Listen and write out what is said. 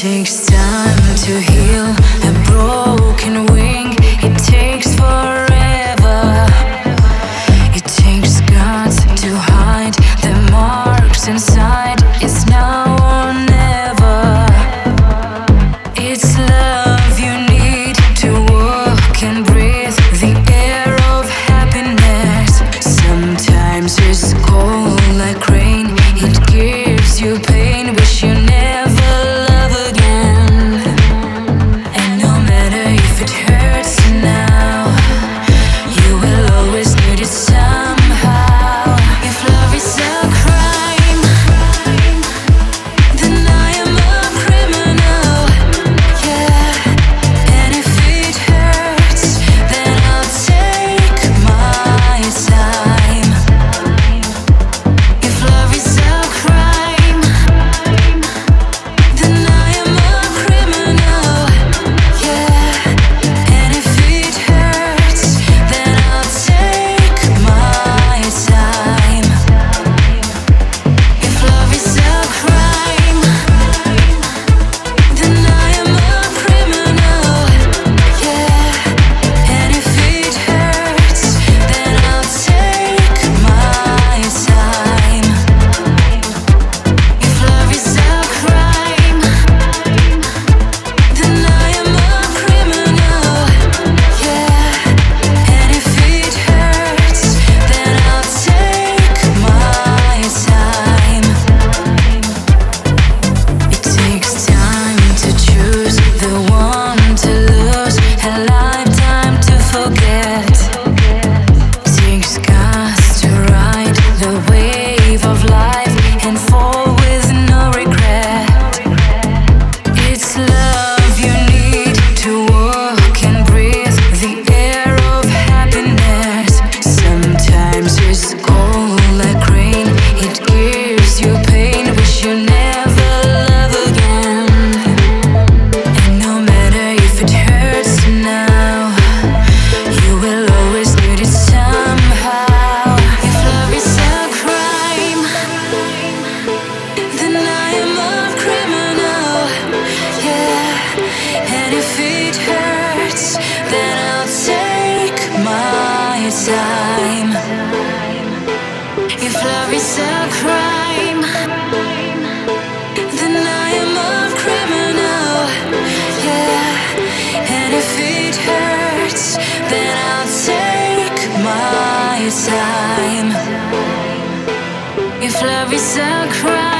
takes time to heal a broken time. If love is a crime.